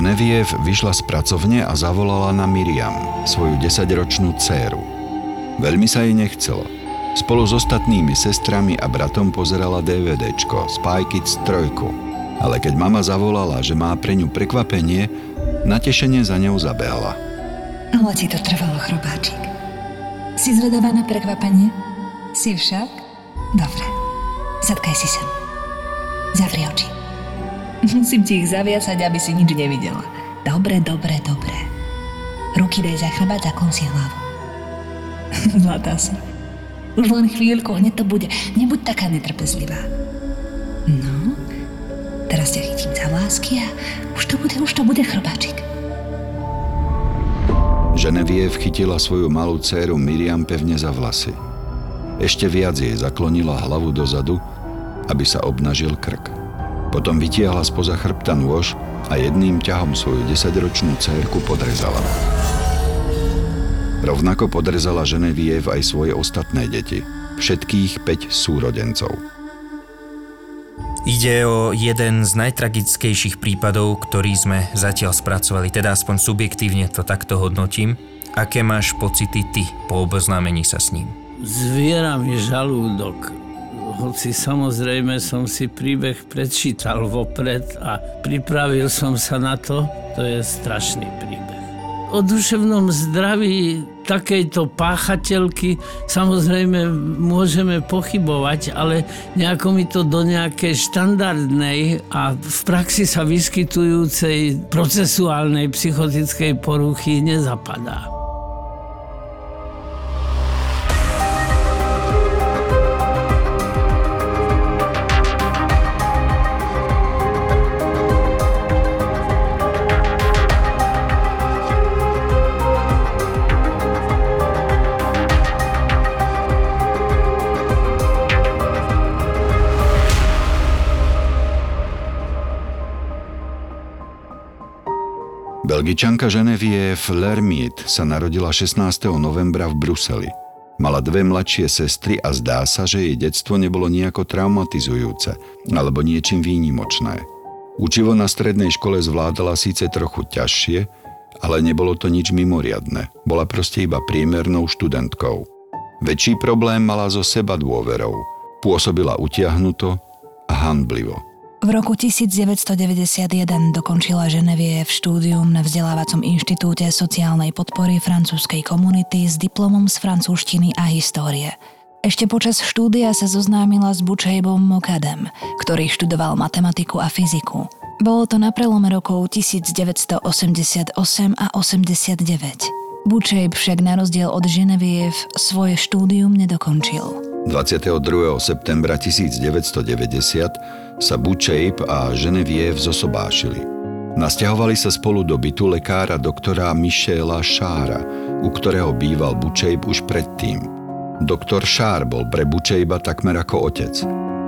Ženeviev vyšla z pracovne a zavolala na Miriam, svoju desaťročnú dceru. Veľmi sa jej nechcelo. Spolu s ostatnými sestrami a bratom pozerala DVDčko Spy Kids 3. Ale keď mama zavolala, že má pre ňu prekvapenie, natešenie za ňou zabehala. Ale ti to trvalo, chrobáčik. Si zvedavá na prekvapenie? Si však? Dobre. Zatkaj si sem. Zavri oči. Musím ti ich zaviacať, aby si nič nevidela. Dobre, dobre, dobre. Ruky daj za chrbát, zakon si hlavu. Zlatá si. Už len chvíľku, hneď to bude. Nebuď taká netrpezlivá. No, teraz ťa chytím za vlásky a už to bude, už to bude chrobáčik. Ženeviev chytila svoju malú dceru Miriam pevne za vlasy. Ešte viac jej zaklonila hlavu dozadu, aby sa obnažil krk. Potom vytiahla spoza chrbta nôž a jedným ťahom svoju desaťročnú cérku podrezala. Rovnako podrezala Ženeviev aj svoje ostatné deti, všetkých 5 súrodencov. Ide o jeden z najtragickejších prípadov, ktorý sme zatiaľ spracovali, teda aspoň subjektívne to takto hodnotím. Aké máš pocity ty po oboznámení sa s ním? Zviera mi žalúdok hoci samozrejme som si príbeh prečítal vopred a pripravil som sa na to, to je strašný príbeh. O duševnom zdraví takejto páchateľky samozrejme môžeme pochybovať, ale nejako mi to do nejakej štandardnej a v praxi sa vyskytujúcej procesuálnej psychotickej poruchy nezapadá. Belgičanka Genevieve Lermit sa narodila 16. novembra v Bruseli. Mala dve mladšie sestry a zdá sa, že jej detstvo nebolo nejako traumatizujúce alebo niečím výnimočné. Učivo na strednej škole zvládala síce trochu ťažšie, ale nebolo to nič mimoriadne. Bola proste iba priemernou študentkou. Väčší problém mala so seba dôverou. Pôsobila utiahnuto a hanblivo. V roku 1991 dokončila Ženevie v štúdium na vzdelávacom inštitúte sociálnej podpory francúzskej komunity s diplomom z francúzštiny a histórie. Ešte počas štúdia sa zoznámila s Bučejbom Mokadem, ktorý študoval matematiku a fyziku. Bolo to na prelome rokov 1988 a 89. Bučejb však na rozdiel od Ženeviev svoje štúdium nedokončil. 22. septembra 1990 sa Bučejp a Ženeviev zosobášili. Nasťahovali sa spolu do bytu lekára doktora Michela Šára, u ktorého býval Bučejp už predtým. Doktor Šár bol pre Bučejba takmer ako otec.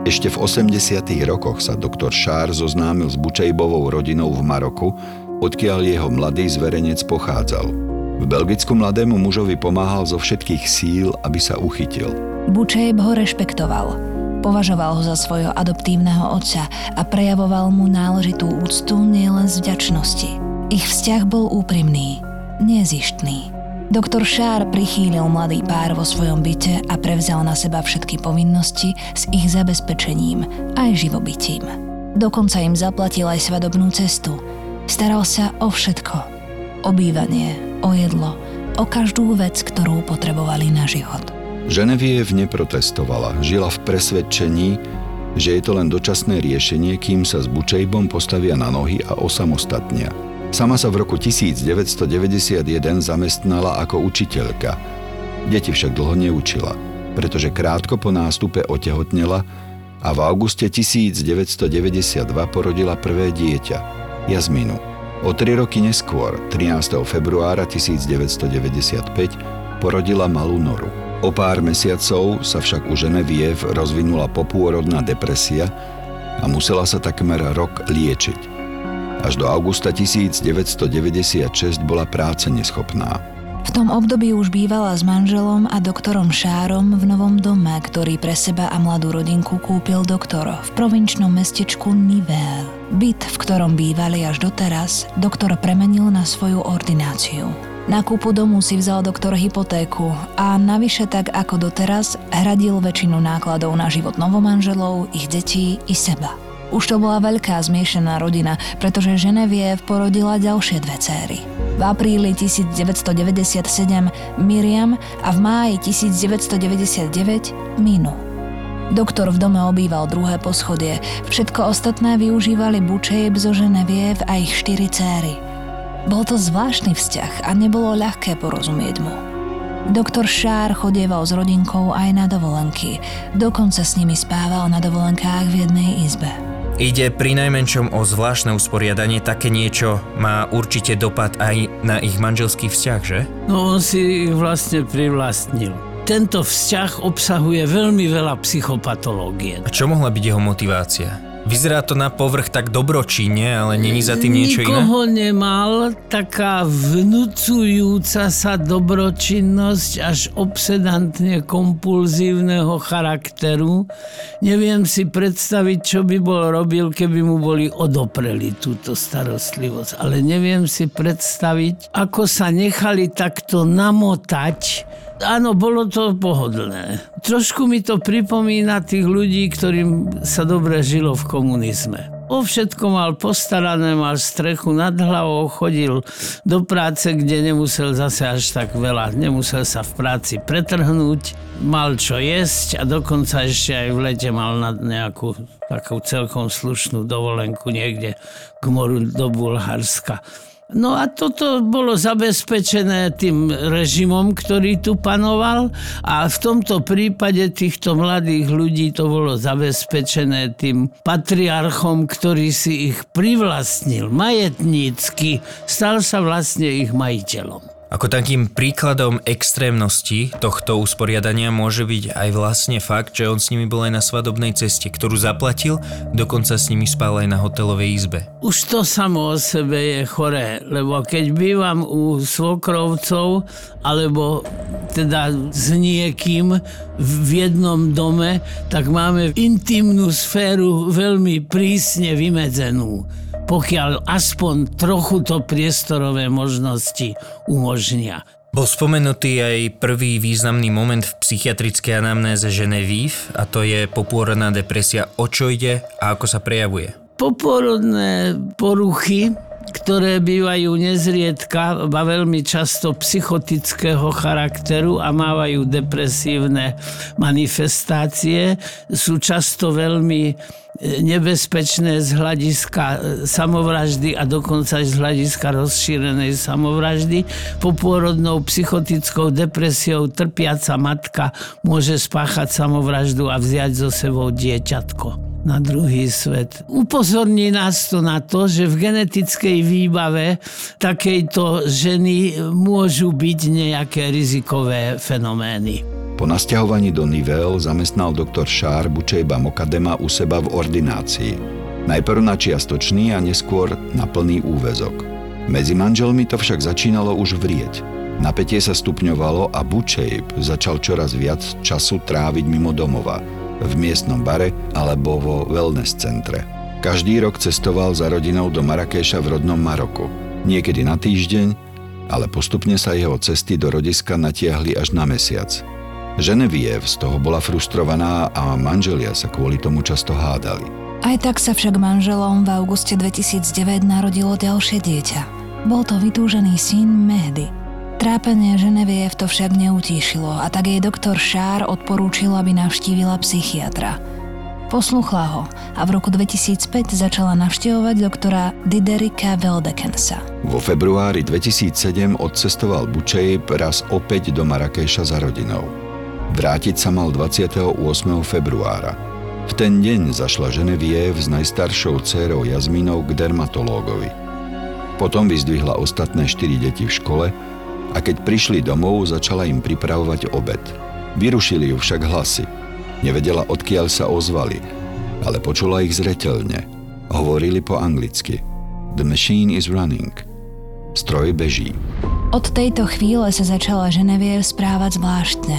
Ešte v 80. rokoch sa doktor Šár zoznámil s Bučejbovou rodinou v Maroku, odkiaľ jeho mladý zverenec pochádzal. V Belgicku mladému mužovi pomáhal zo všetkých síl, aby sa uchytil – Bučejb ho rešpektoval. Považoval ho za svojho adoptívneho otca a prejavoval mu náležitú úctu nielen z vďačnosti. Ich vzťah bol úprimný, nezištný. Doktor Šár prichýlil mladý pár vo svojom byte a prevzal na seba všetky povinnosti s ich zabezpečením aj živobytím. Dokonca im zaplatil aj svadobnú cestu. Staral sa o všetko. O bývanie, o jedlo, o každú vec, ktorú potrebovali na život. Ženeviev neprotestovala, žila v presvedčení, že je to len dočasné riešenie, kým sa s Bučejbom postavia na nohy a osamostatnia. Sama sa v roku 1991 zamestnala ako učiteľka. Deti však dlho neučila, pretože krátko po nástupe otehotnela a v auguste 1992 porodila prvé dieťa, Jazminu. O tri roky neskôr, 13. februára 1995, porodila malú Noru. O pár mesiacov sa však u Ženeviev rozvinula popôrodná depresia a musela sa takmer rok liečiť. Až do augusta 1996 bola práce neschopná. V tom období už bývala s manželom a doktorom Šárom v novom dome, ktorý pre seba a mladú rodinku kúpil doktor v provinčnom mestečku Nivel. Byt, v ktorom bývali až doteraz, doktor premenil na svoju ordináciu. Na kúpu domu si vzal doktor hypotéku a navyše tak ako doteraz hradil väčšinu nákladov na život novomanželov, ich detí i seba. Už to bola veľká zmiešaná rodina, pretože Ženeviev porodila ďalšie dve céry. V apríli 1997 Miriam a v máji 1999 Minu. Doktor v dome obýval druhé poschodie. Všetko ostatné využívali Bučejeb zo Ženeviev a ich štyri céry – bol to zvláštny vzťah a nebolo ľahké porozumieť mu. Doktor Šár chodieval s rodinkou aj na dovolenky. Dokonca s nimi spával na dovolenkách v jednej izbe. Ide pri najmenšom o zvláštne usporiadanie, také niečo má určite dopad aj na ich manželský vzťah, že? No on si ich vlastne privlastnil. Tento vzťah obsahuje veľmi veľa psychopatológie. A čo mohla byť jeho motivácia? Vyzerá to na povrch tak dobročinne, ale není za tým niečo iné? Nikoho nemal taká vnúcujúca sa dobročinnosť až obsedantne kompulzívneho charakteru. Neviem si predstaviť, čo by bol robil, keby mu boli odopreli túto starostlivosť. Ale neviem si predstaviť, ako sa nechali takto namotať áno, bolo to pohodlné. Trošku mi to pripomína tých ľudí, ktorým sa dobre žilo v komunizme. O všetko mal postarané, mal strechu nad hlavou, chodil do práce, kde nemusel zase až tak veľa, nemusel sa v práci pretrhnúť, mal čo jesť a dokonca ešte aj v lete mal na nejakú takú celkom slušnú dovolenku niekde k moru do Bulharska. No a toto bolo zabezpečené tým režimom, ktorý tu panoval a v tomto prípade týchto mladých ľudí to bolo zabezpečené tým patriarchom, ktorý si ich privlastnil majetnícky, stal sa vlastne ich majiteľom. Ako takým príkladom extrémnosti tohto usporiadania môže byť aj vlastne fakt, že on s nimi bol aj na svadobnej ceste, ktorú zaplatil, dokonca s nimi spal aj na hotelovej izbe. Už to samo o sebe je choré, lebo keď bývam u svokrovcov, alebo teda s niekým v jednom dome, tak máme intimnú sféru veľmi prísne vymedzenú pokiaľ aspoň trochu to priestorové možnosti umožnia. Bol spomenutý aj prvý významný moment v psychiatrickej anamnéze Genevieve a to je popôrodná depresia. O čo ide a ako sa prejavuje? Popôrodné poruchy ktoré bývajú nezriedka a veľmi často psychotického charakteru a mávajú depresívne manifestácie, sú často veľmi nebezpečné z hľadiska e, samovraždy a dokonca aj z hľadiska rozšírenej samovraždy. Popôrodnou psychotickou depresiou trpiaca matka môže spáchať samovraždu a vziať zo sebou dieťatko na druhý svet. Upozorní nás to na to, že v genetickej výbave takejto ženy môžu byť nejaké rizikové fenomény. Po nasťahovaní do Nivel zamestnal doktor Šár Bučejba Mokadema u seba v ordinácii. Najprv na čiastočný a neskôr na plný úvezok. Medzi manželmi to však začínalo už vrieť. Napätie sa stupňovalo a Bučejb začal čoraz viac času tráviť mimo domova, v miestnom bare alebo vo wellness centre. Každý rok cestoval za rodinou do Marrakeša v rodnom Maroku. Niekedy na týždeň, ale postupne sa jeho cesty do rodiska natiahli až na mesiac. Ženeviev z toho bola frustrovaná a manželia sa kvôli tomu často hádali. Aj tak sa však manželom v auguste 2009 narodilo ďalšie dieťa. Bol to vytúžený syn Mehdy. Trápenie Ženeviev to však neutíšilo a tak jej doktor Šár odporúčil, aby navštívila psychiatra. Posluchla ho a v roku 2005 začala navštevovať doktora Diderika Veldekensa. Vo februári 2007 odcestoval Bučejb raz opäť do Marrakeša za rodinou. Vrátiť sa mal 28. februára. V ten deň zašla Ženeviev s najstaršou dcérou Jazminou k dermatológovi. Potom vyzdvihla ostatné štyri deti v škole a keď prišli domov, začala im pripravovať obed. Vyrušili ju však hlasy – Nevedela, odkiaľ sa ozvali, ale počula ich zretelne. Hovorili po anglicky. The machine is running. Stroj beží. Od tejto chvíle sa začala Ženevier správať zvláštne.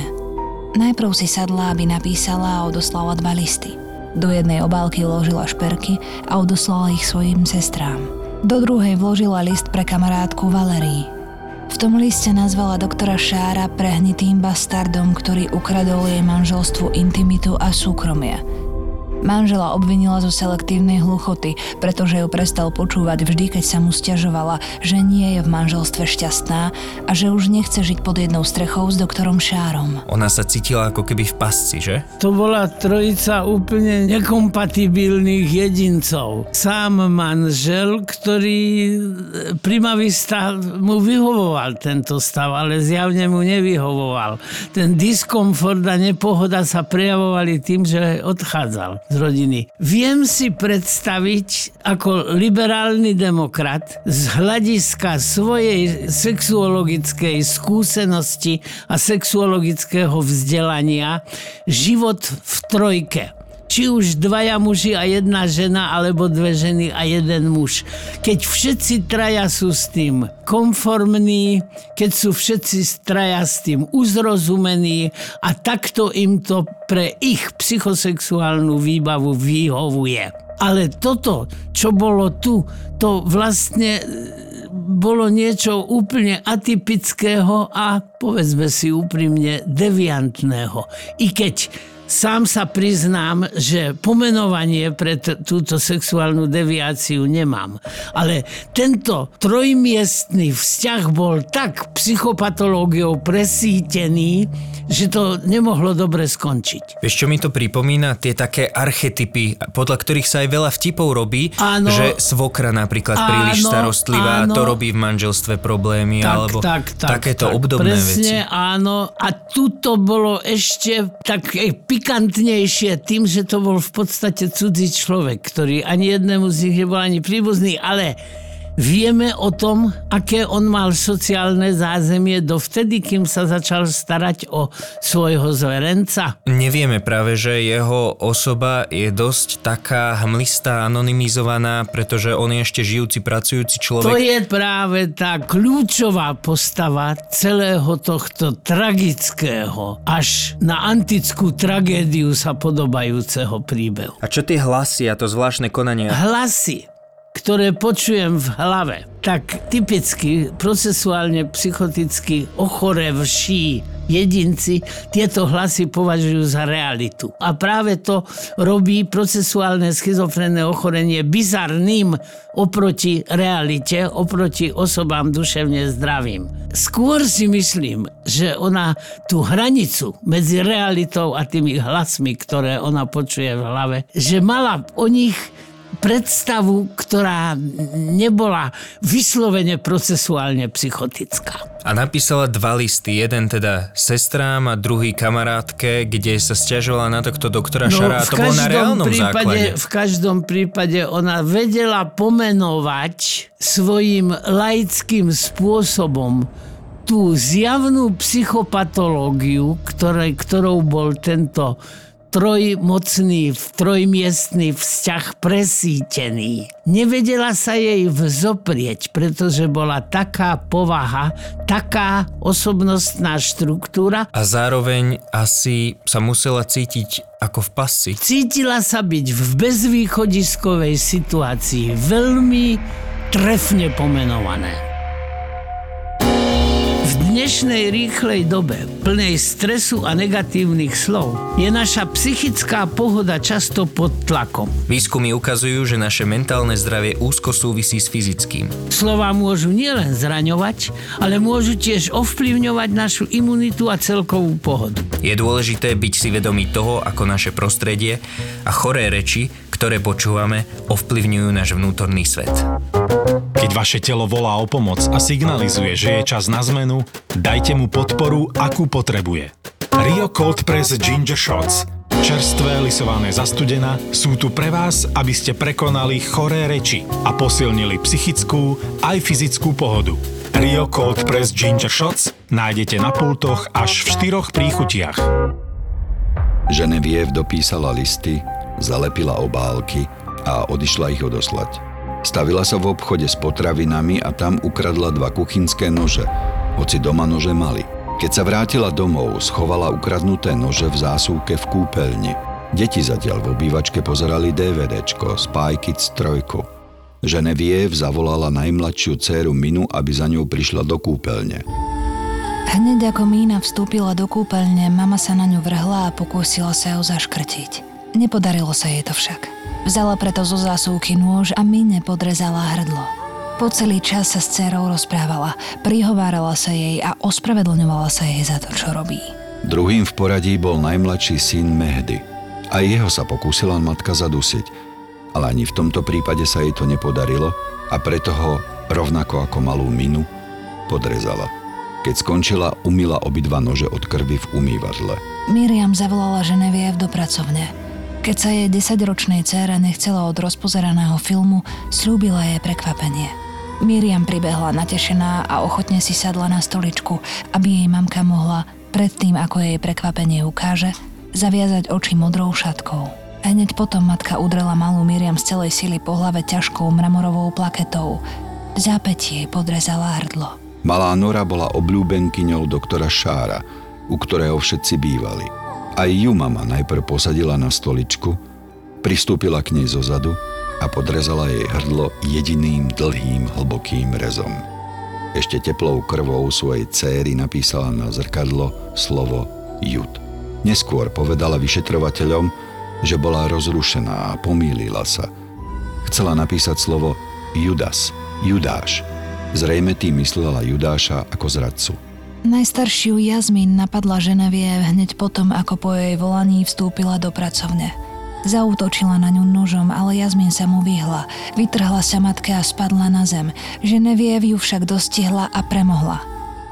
Najprv si sadla, aby napísala a odoslala dva listy. Do jednej obálky vložila šperky a odoslala ich svojim sestrám. Do druhej vložila list pre kamarátku Valerii. V tom liste nazvala doktora Šára prehnitým bastardom, ktorý ukradol jej manželstvu intimitu a súkromie – Manžela obvinila zo selektívnej hluchoty, pretože ju prestal počúvať vždy, keď sa mu stiažovala, že nie je v manželstve šťastná a že už nechce žiť pod jednou strechou s doktorom Šárom. Ona sa cítila ako keby v pasci, že? To bola trojica úplne nekompatibilných jedincov. Sám manžel, ktorý primavista mu vyhovoval tento stav, ale zjavne mu nevyhovoval. Ten diskomfort a nepohoda sa prejavovali tým, že odchádzal z rodiny. Viem si predstaviť ako liberálny demokrat z hľadiska svojej sexuologickej skúsenosti a sexuologického vzdelania život v trojke či už dvaja muži a jedna žena, alebo dve ženy a jeden muž. Keď všetci traja sú s tým konformní, keď sú všetci traja s tým uzrozumení a takto im to pre ich psychosexuálnu výbavu vyhovuje. Ale toto, čo bolo tu, to vlastne e, bolo niečo úplne atypického a povedzme si úprimne deviantného. I keď Sám sa priznám, že pomenovanie pre t- túto sexuálnu deviáciu nemám. Ale tento trojmiestný vzťah bol tak psychopatológiou presítený, že to nemohlo dobre skončiť. Vieš, čo mi to pripomína? Tie také archetypy, podľa ktorých sa aj veľa vtipov robí, áno, že svokra napríklad áno, príliš starostlivá, áno, to robí v manželstve problémy, tak, alebo tak, tak, takéto tak, obdobné presne, veci. áno. A tu to bolo ešte také pikantnejšie tým, že to bol v podstate cudzí človek, ktorý ani jednému z nich nebol ani príbuzný, ale Vieme o tom, aké on mal sociálne zázemie dovtedy, kým sa začal starať o svojho zverenca? Nevieme práve, že jeho osoba je dosť taká hmlistá, anonymizovaná, pretože on je ešte žijúci, pracujúci človek. To je práve tá kľúčová postava celého tohto tragického, až na antickú tragédiu sa podobajúceho príbehu. A čo tie hlasy a to zvláštne konanie? Hlasy ktoré počujem v hlave, tak typicky procesuálne psychoticky ochorevší jedinci tieto hlasy považujú za realitu. A práve to robí procesuálne schizofrénne ochorenie bizarným oproti realite, oproti osobám duševne zdravým. Skôr si myslím, že ona tú hranicu medzi realitou a tými hlasmi, ktoré ona počuje v hlave, že mala o nich predstavu, ktorá nebola vyslovene procesuálne psychotická. A napísala dva listy, jeden teda sestrám a druhý kamarátke, kde sa stiažovala na tohto doktora no, Šara a to bolo na reálnom prípade, základe. V každom prípade ona vedela pomenovať svojim laickým spôsobom tú zjavnú psychopatológiu, ktoré, ktorou bol tento trojmocný, trojmiestný vzťah presítený. Nevedela sa jej vzoprieť, pretože bola taká povaha, taká osobnostná štruktúra. A zároveň asi sa musela cítiť ako v pasci. Cítila sa byť v bezvýchodiskovej situácii veľmi trefne pomenované. Dnešnej rýchlej dobe, plnej stresu a negatívnych slov, je naša psychická pohoda často pod tlakom. Výskumy ukazujú, že naše mentálne zdravie úzko súvisí s fyzickým. Slova môžu nielen zraňovať, ale môžu tiež ovplyvňovať našu imunitu a celkovú pohodu. Je dôležité byť si vedomý toho, ako naše prostredie a choré reči, ktoré počúvame, ovplyvňujú náš vnútorný svet. Keď vaše telo volá o pomoc a signalizuje, že je čas na zmenu, dajte mu podporu, akú potrebuje. Rio Cold Press Ginger Shots Čerstvé, lisované za studena sú tu pre vás, aby ste prekonali choré reči a posilnili psychickú aj fyzickú pohodu. Rio Cold Press Ginger Shots nájdete na pultoch až v štyroch príchutiach. Ženeviev dopísala listy, zalepila obálky a odišla ich odoslať. Stavila sa v obchode s potravinami a tam ukradla dva kuchynské nože, hoci doma nože mali. Keď sa vrátila domov, schovala ukradnuté nože v zásuvke v kúpeľni. Deti zatiaľ v obývačke pozerali DVDčko Spy Kids 3. Ženeviev zavolala najmladšiu dceru Minu, aby za ňou prišla do kúpeľne. Hneď ako Mína vstúpila do kúpeľne, mama sa na ňu vrhla a pokúsila sa ju zaškrtiť. Nepodarilo sa jej to však. Vzala preto zo zásuvky nôž a Mine podrezala hrdlo. Po celý čas sa s dcerou rozprávala, prihovárala sa jej a ospravedlňovala sa jej za to, čo robí. Druhým v poradí bol najmladší syn Mehdy. A jeho sa pokúsila matka zadusiť, ale ani v tomto prípade sa jej to nepodarilo a preto ho, rovnako ako malú Minu, podrezala. Keď skončila, umila obidva nože od krvi v umývadle. Miriam zavolala Ženeviev do pracovne. Keď sa jej desaťročnej dcére nechcela od rozpozeraného filmu, slúbila jej prekvapenie. Miriam pribehla natešená a ochotne si sadla na stoličku, aby jej mamka mohla, predtým ako jej prekvapenie ukáže, zaviazať oči modrou šatkou. A hneď potom matka udrela malú Miriam z celej sily po hlave ťažkou mramorovou plaketou. V zápätí jej podrezala hrdlo. Malá Nora bola obľúbenkyňou doktora Šára, u ktorého všetci bývali. Aj ju mama najprv posadila na stoličku, pristúpila k nej zozadu a podrezala jej hrdlo jediným dlhým hlbokým rezom. Ešte teplou krvou svojej céry napísala na zrkadlo slovo Jud. Neskôr povedala vyšetrovateľom, že bola rozrušená a pomýlila sa. Chcela napísať slovo Judas, Judáš, Zrejme tým myslela Judáša ako zradcu. Najstaršiu Jazmin napadla Ženevie hneď potom, ako po jej volaní vstúpila do pracovne. Zautočila na ňu nožom, ale Jazmin sa mu vyhla. Vytrhla sa matke a spadla na zem. Ženeviev ju však dostihla a premohla.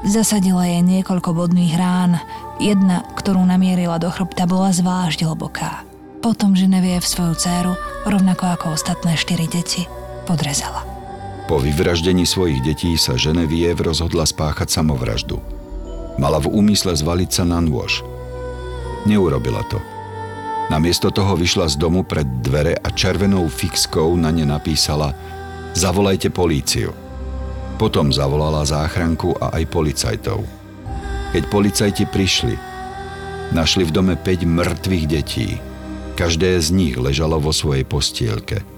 Zasadila jej niekoľko bodných rán. Jedna, ktorú namierila do chrbta, bola zvlášť hlboká. Potom Ženeviev svoju dceru, rovnako ako ostatné štyri deti, podrezala. Po vyvraždení svojich detí sa Ženeviev rozhodla spáchať samovraždu. Mala v úmysle zvaliť sa na nôž. Neurobila to. Namiesto toho vyšla z domu pred dvere a červenou fixkou na ne napísala Zavolajte políciu. Potom zavolala záchranku a aj policajtov. Keď policajti prišli, našli v dome 5 mŕtvych detí. Každé z nich ležalo vo svojej postielke –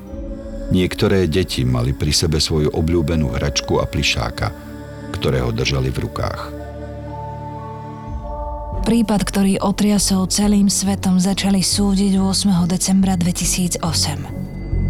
Niektoré deti mali pri sebe svoju obľúbenú hračku a plišáka, ktorého držali v rukách. Prípad, ktorý otriasol celým svetom, začali súdiť 8. decembra 2008.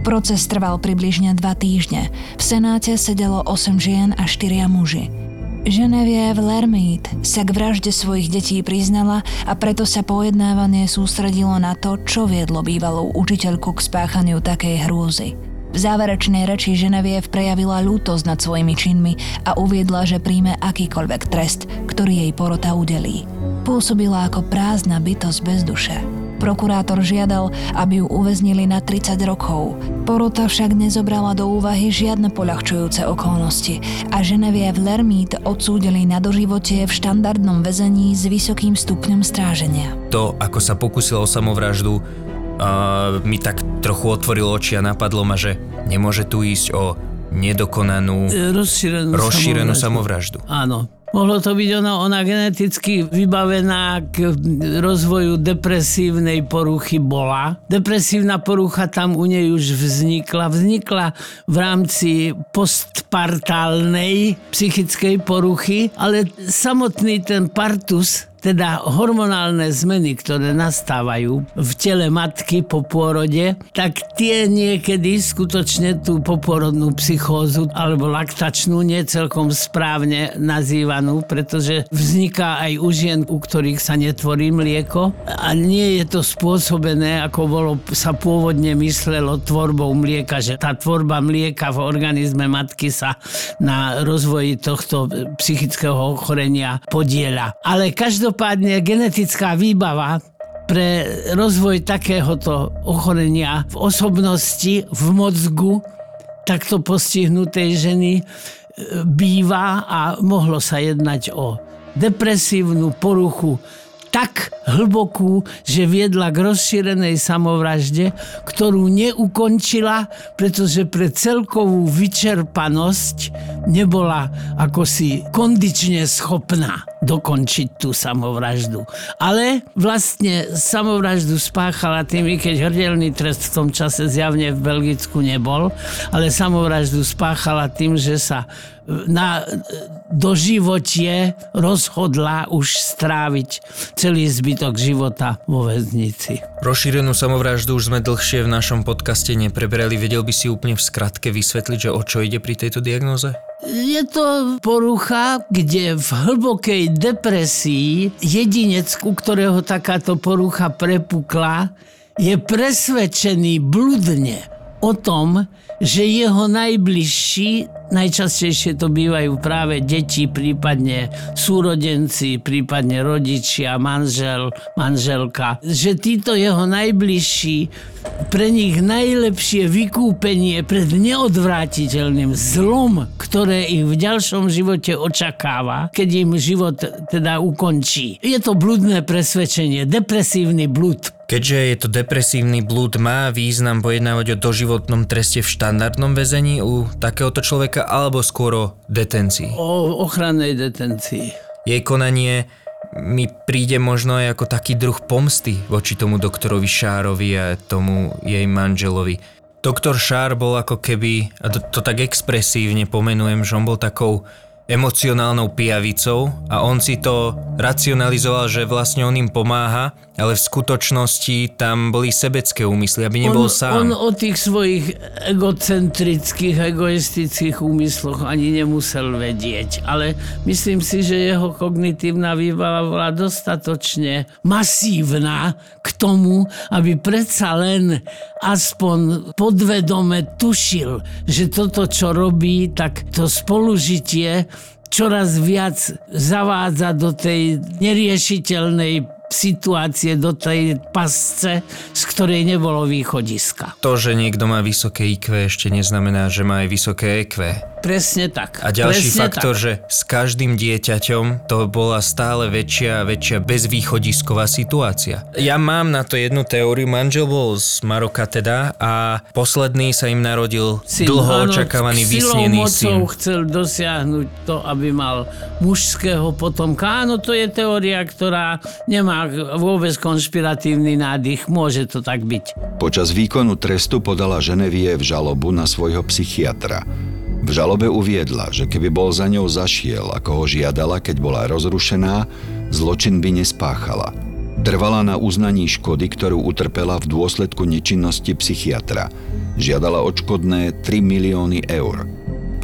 Proces trval približne dva týždne. V Senáte sedelo 8 žien a 4 muži. Genevieve Lermite sa k vražde svojich detí priznala a preto sa pojednávanie sústredilo na to, čo viedlo bývalú učiteľku k spáchaniu takej hrôzy. V záverečnej reči Ženeviev prejavila lútosť nad svojimi činmi a uviedla, že príjme akýkoľvek trest, ktorý jej porota udelí. Pôsobila ako prázdna bytosť bez duše. Prokurátor žiadal, aby ju uväznili na 30 rokov. Porota však nezobrala do úvahy žiadne poľahčujúce okolnosti a Ženeviev Lermít odsúdili na doživotie v štandardnom väzení s vysokým stupňom stráženia. To, ako sa pokusila o samovraždu, uh, mi tak trochu otvorilo oči a napadlo ma, že nemôže tu ísť o nedokonanú, rozšírenú, rozšírenú samovraždu. samovraždu. Áno, Mohlo to byť ona, ona geneticky vybavená k rozvoju depresívnej poruchy bola. Depresívna porucha tam u nej už vznikla. Vznikla v rámci postpartálnej psychickej poruchy, ale samotný ten partus teda hormonálne zmeny, ktoré nastávajú v tele matky po pôrode, tak tie niekedy skutočne tú poporodnú psychózu alebo laktačnú nie celkom správne nazývanú, pretože vzniká aj u žien, u ktorých sa netvorí mlieko a nie je to spôsobené, ako bolo sa pôvodne myslelo tvorbou mlieka, že tá tvorba mlieka v organizme matky sa na rozvoji tohto psychického ochorenia podiela. Ale každopádne Každopádne genetická výbava pre rozvoj takéhoto ochorenia v osobnosti, v mozgu takto postihnutej ženy e, býva a mohlo sa jednať o depresívnu poruchu tak hlbokú, že viedla k rozšírenej samovražde, ktorú neukončila, pretože pre celkovú vyčerpanosť nebola ako si kondične schopná dokončiť tú samovraždu. Ale vlastne samovraždu spáchala tým, keď hrdelný trest v tom čase zjavne v Belgicku nebol, ale samovraždu spáchala tým, že sa na doživotie rozhodla už stráviť celý zbytok života vo väznici. Rozšírenú samovraždu už sme dlhšie v našom podcaste neprebrali. Vedel by si úplne v skratke vysvetliť, že o čo ide pri tejto diagnoze? Je to porucha, kde v hlbokej depresii jedinec, u ktorého takáto porucha prepukla, je presvedčený bludne o tom, že jeho najbližší, najčastejšie to bývajú práve deti, prípadne súrodenci, prípadne rodičia, manžel, manželka, že títo jeho najbližší pre nich najlepšie vykúpenie pred neodvrátiteľným zlom, ktoré ich v ďalšom živote očakáva, keď im život teda ukončí. Je to bludné presvedčenie, depresívny blud. Keďže je to depresívny blúd, má význam pojednávať o doživotnom treste v štandardnom väzení u takéhoto človeka alebo skôr o detencii? O ochrannej detencii. Jej konanie mi príde možno aj ako taký druh pomsty voči tomu doktorovi Šárovi a tomu jej manželovi. Doktor Šár bol ako keby, a to, to tak expresívne pomenujem, že on bol takou emocionálnou pijavicou a on si to racionalizoval, že vlastne on im pomáha, ale v skutočnosti tam boli sebecké úmysly, aby nebol on, sám. On o tých svojich egocentrických, egoistických úmysloch ani nemusel vedieť, ale myslím si, že jeho kognitívna výbava bola dostatočne masívna k tomu, aby predsa len aspoň podvedome tušil, že toto, čo robí, tak to spolužitie čoraz viac zavádza do tej neriešiteľnej situácie, do tej pasce, z ktorej nebolo východiska. To, že niekto má vysoké IQ, ešte neznamená, že má aj vysoké EQ. Presne tak. A ďalší Presne faktor, tak. že s každým dieťaťom to bola stále väčšia a väčšia bezvýchodisková situácia. Ja mám na to jednu teóriu. Manžel bol z Maroka teda a posledný sa im narodil syn, dlho áno, očakávaný vysnený syn. chcel dosiahnuť to, aby mal mužského potomka. Áno, to je teória, ktorá nemá vôbec konšpiratívny nádych. Môže to tak byť. Počas výkonu trestu podala Ženevie v žalobu na svojho psychiatra. V žalobe uviedla, že keby bol za ňou zašiel, ako ho žiadala, keď bola rozrušená, zločin by nespáchala. Trvala na uznaní škody, ktorú utrpela v dôsledku nečinnosti psychiatra. Žiadala odškodné 3 milióny eur.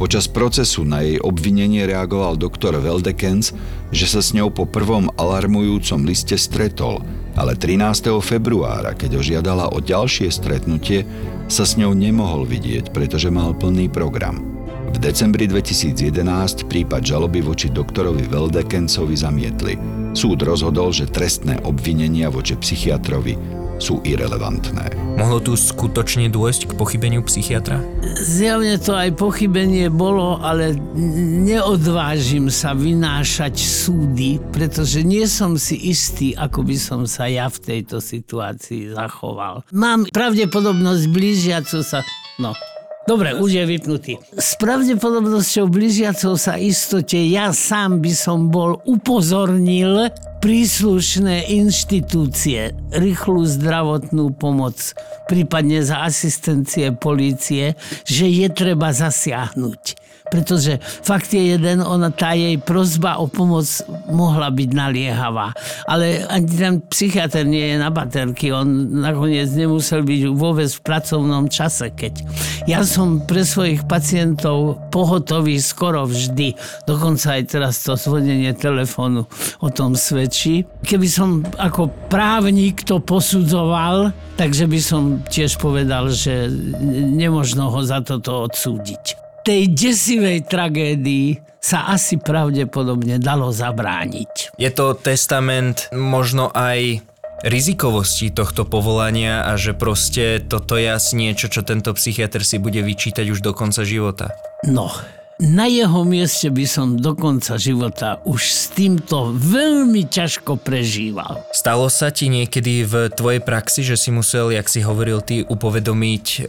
Počas procesu na jej obvinenie reagoval doktor Veldekens, že sa s ňou po prvom alarmujúcom liste stretol, ale 13. februára, keď ho žiadala o ďalšie stretnutie, sa s ňou nemohol vidieť, pretože mal plný program. V decembri 2011 prípad žaloby voči doktorovi Veldekencovi zamietli. Súd rozhodol, že trestné obvinenia voči psychiatrovi sú irrelevantné. Mohlo tu skutočne dôjsť k pochybeniu psychiatra? Zjavne to aj pochybenie bolo, ale neodvážim sa vynášať súdy, pretože nie som si istý, ako by som sa ja v tejto situácii zachoval. Mám pravdepodobnosť blížiacu sa... No, Dobre, už je vypnutý. S pravdepodobnosťou blížiacou sa istote ja sám by som bol upozornil príslušné inštitúcie, rýchlu zdravotnú pomoc, prípadne za asistencie polície, že je treba zasiahnuť pretože fakt je jeden, ona tá jej prozba o pomoc mohla byť naliehavá. Ale ani ten psychiatr nie je na baterky, on nakoniec nemusel byť vôbec v pracovnom čase, keď ja som pre svojich pacientov pohotový skoro vždy. Dokonca aj teraz to zvonenie telefónu o tom svedčí. Keby som ako právnik to posudzoval, takže by som tiež povedal, že nemožno ho za toto odsúdiť tej desivej tragédii sa asi pravdepodobne dalo zabrániť. Je to testament možno aj rizikovosti tohto povolania a že proste toto je asi niečo, čo tento psychiatr si bude vyčítať už do konca života. No, na jeho mieste by som do konca života už s týmto veľmi ťažko prežíval. Stalo sa ti niekedy v tvojej praxi, že si musel, jak si hovoril ty, upovedomiť e,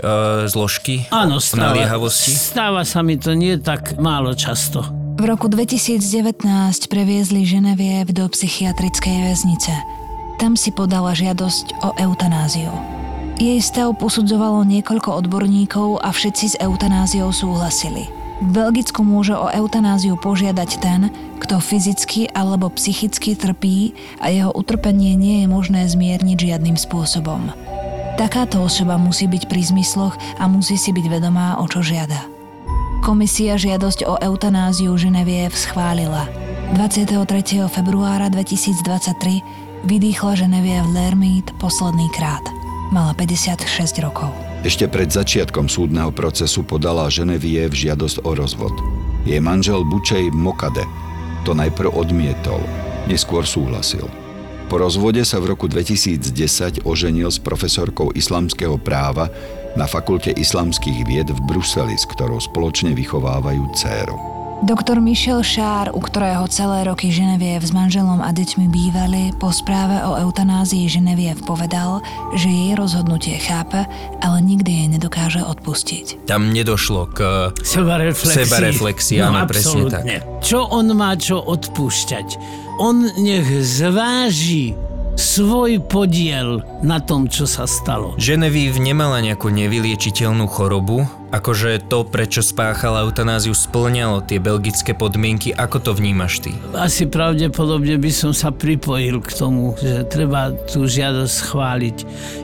zložky Áno, stáva, naliehavosti? stáva sa mi to nie tak málo často. V roku 2019 previezli Ženeviev do psychiatrickej väznice. Tam si podala žiadosť o eutanáziu. Jej stav posudzovalo niekoľko odborníkov a všetci s eutanáziou súhlasili – v Belgicku môže o eutanáziu požiadať ten, kto fyzicky alebo psychicky trpí a jeho utrpenie nie je možné zmierniť žiadnym spôsobom. Takáto osoba musí byť pri zmysloch a musí si byť vedomá, o čo žiada. Komisia žiadosť o eutanáziu Ženeviev schválila. 23. februára 2023 vydýchla Ženeviev Lermit posledný krát. Mala 56 rokov. Ešte pred začiatkom súdneho procesu podala Ženeviev žiadosť o rozvod. Jej manžel Bučej Mokade to najprv odmietol, neskôr súhlasil. Po rozvode sa v roku 2010 oženil s profesorkou islamského práva na Fakulte islamských vied v Bruseli, s ktorou spoločne vychovávajú dceru. Doktor Michel Šár, u ktorého celé roky Ženeviev s manželom a deťmi bývali, po správe o eutanázii Ženeviev povedal, že jej rozhodnutie chápe, ale nikdy jej nedokáže odpustiť. Tam nedošlo k sebareflexii. sebareflexii no, áno, presne tak. Čo on má čo odpúšťať? On nech zváži svoj podiel na tom, čo sa stalo. Genevieve nemala nejakú nevyliečiteľnú chorobu, akože to, prečo spáchala eutanáziu, splňalo tie belgické podmienky. Ako to vnímaš ty? Asi pravdepodobne by som sa pripojil k tomu, že treba tú žiadosť schváliť.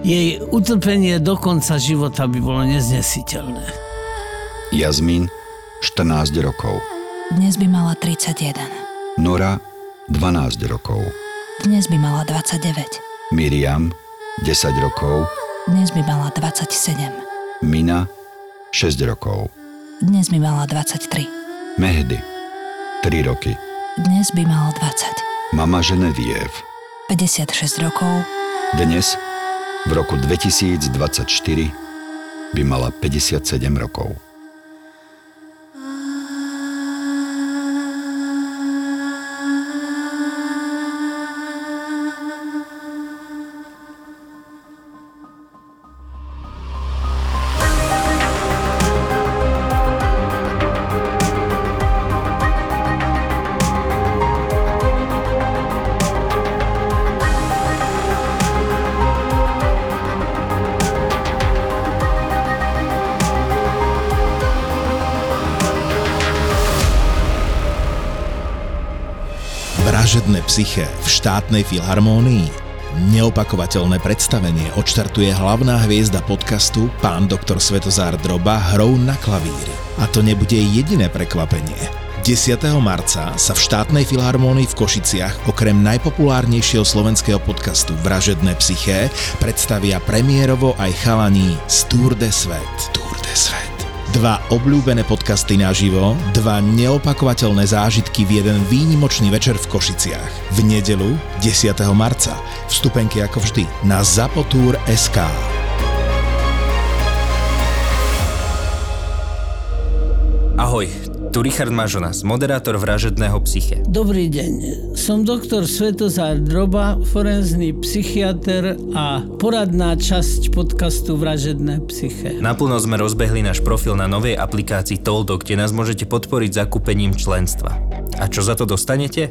Jej utrpenie do konca života by bolo neznesiteľné. Jazmín, 14 rokov. Dnes by mala 31. Nora, 12 rokov. Dnes by mala 29. Miriam, 10 rokov. Dnes by mala 27. Mina, 6 rokov. Dnes by mala 23. Mehdy, 3 roky. Dnes by mala 20. Mama Ženeviev, 56 rokov. Dnes, v roku 2024, by mala 57 rokov. Psyché v štátnej filharmónii? Neopakovateľné predstavenie odštartuje hlavná hviezda podcastu pán doktor Svetozár Droba hrou na klavíri. A to nebude jediné prekvapenie. 10. marca sa v štátnej filharmónii v Košiciach okrem najpopulárnejšieho slovenského podcastu Vražedné psyché predstavia premiérovo aj chalaní z Tour de Svet. Tour de Svet. Dva obľúbené podcasty naživo, dva neopakovateľné zážitky v jeden výnimočný večer v Košiciach. V nedelu 10. marca. Vstupenky ako vždy na SK. Ahoj, Tu Richard Mažonas, moderátor vražedného psyche. Dobrý deň, som doktor Svetozár Droba, forenzný psychiatr a poradná časť podcastu Vražedné psyche. Naplno sme rozbehli náš profil na novej aplikácii Toldo, kde nás môžete podporiť zakúpením členstva. A čo za to dostanete?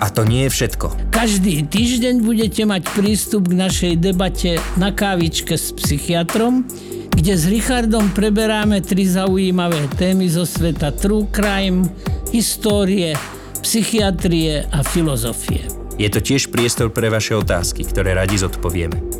A to nie je všetko. Každý týždeň budete mať prístup k našej debate na kávičke s psychiatrom, kde s Richardom preberáme tri zaujímavé témy zo sveta true crime, histórie, psychiatrie a filozofie. Je to tiež priestor pre vaše otázky, ktoré radi zodpovieme.